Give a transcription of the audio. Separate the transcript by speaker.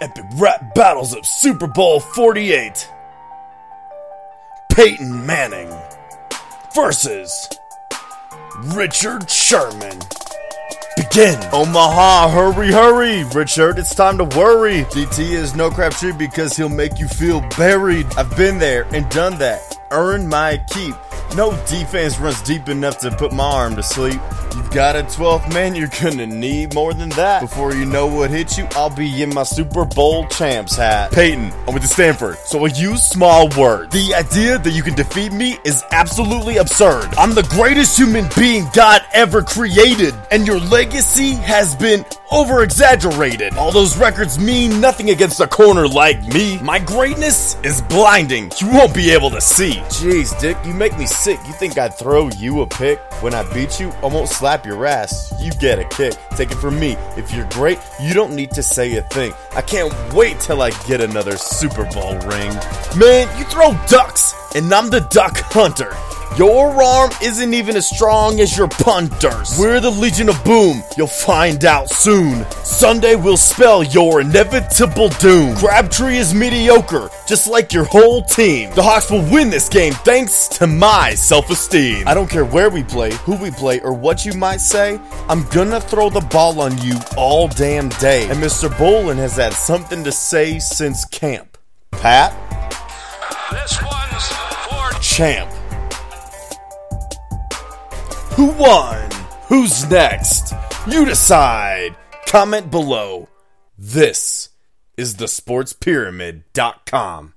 Speaker 1: epic rap battles of Super Bowl 48. Peyton Manning versus Richard Sherman. Begin.
Speaker 2: Omaha, hurry, hurry. Richard, it's time to worry. DT is no Crabtree because he'll make you feel buried. I've been there and done that. Earned my keep. No defense runs deep enough to put my arm to sleep. You've got a 12th man, you're gonna need more than that. Before you know what hits you, I'll be in my Super Bowl champs hat.
Speaker 1: Peyton, I went to Stanford, so I use small words.
Speaker 2: The idea that you can defeat me is absolutely absurd. I'm the greatest human being God ever created, and your legacy has been over exaggerated. All those records mean nothing against a corner like me. My greatness is blinding. You won't be able to see. Jeez, Dick, you make me sick. You think I'd throw you a pick? When I beat you, won't slap your ass. You get a kick. Take it from me. If you're great, you don't need to say a thing. I can't wait till I get another Super Bowl ring. Man, you throw ducks, and I'm the duck hunter. Your arm isn't even as strong as your punters. We're the Legion of Boom. You'll find out soon. Sunday will spell your inevitable doom. Crabtree is mediocre, just like your whole team. The Hawks will win this game thanks to my self-esteem. I don't care where we play, who we play, or what you might say. I'm gonna throw the ball on you all damn day. And Mr. Bowlen has had something to say since camp. Pat?
Speaker 3: This one's for
Speaker 2: Champ. Who won? Who's next? You decide. Comment below. This is the sportspyramid.com.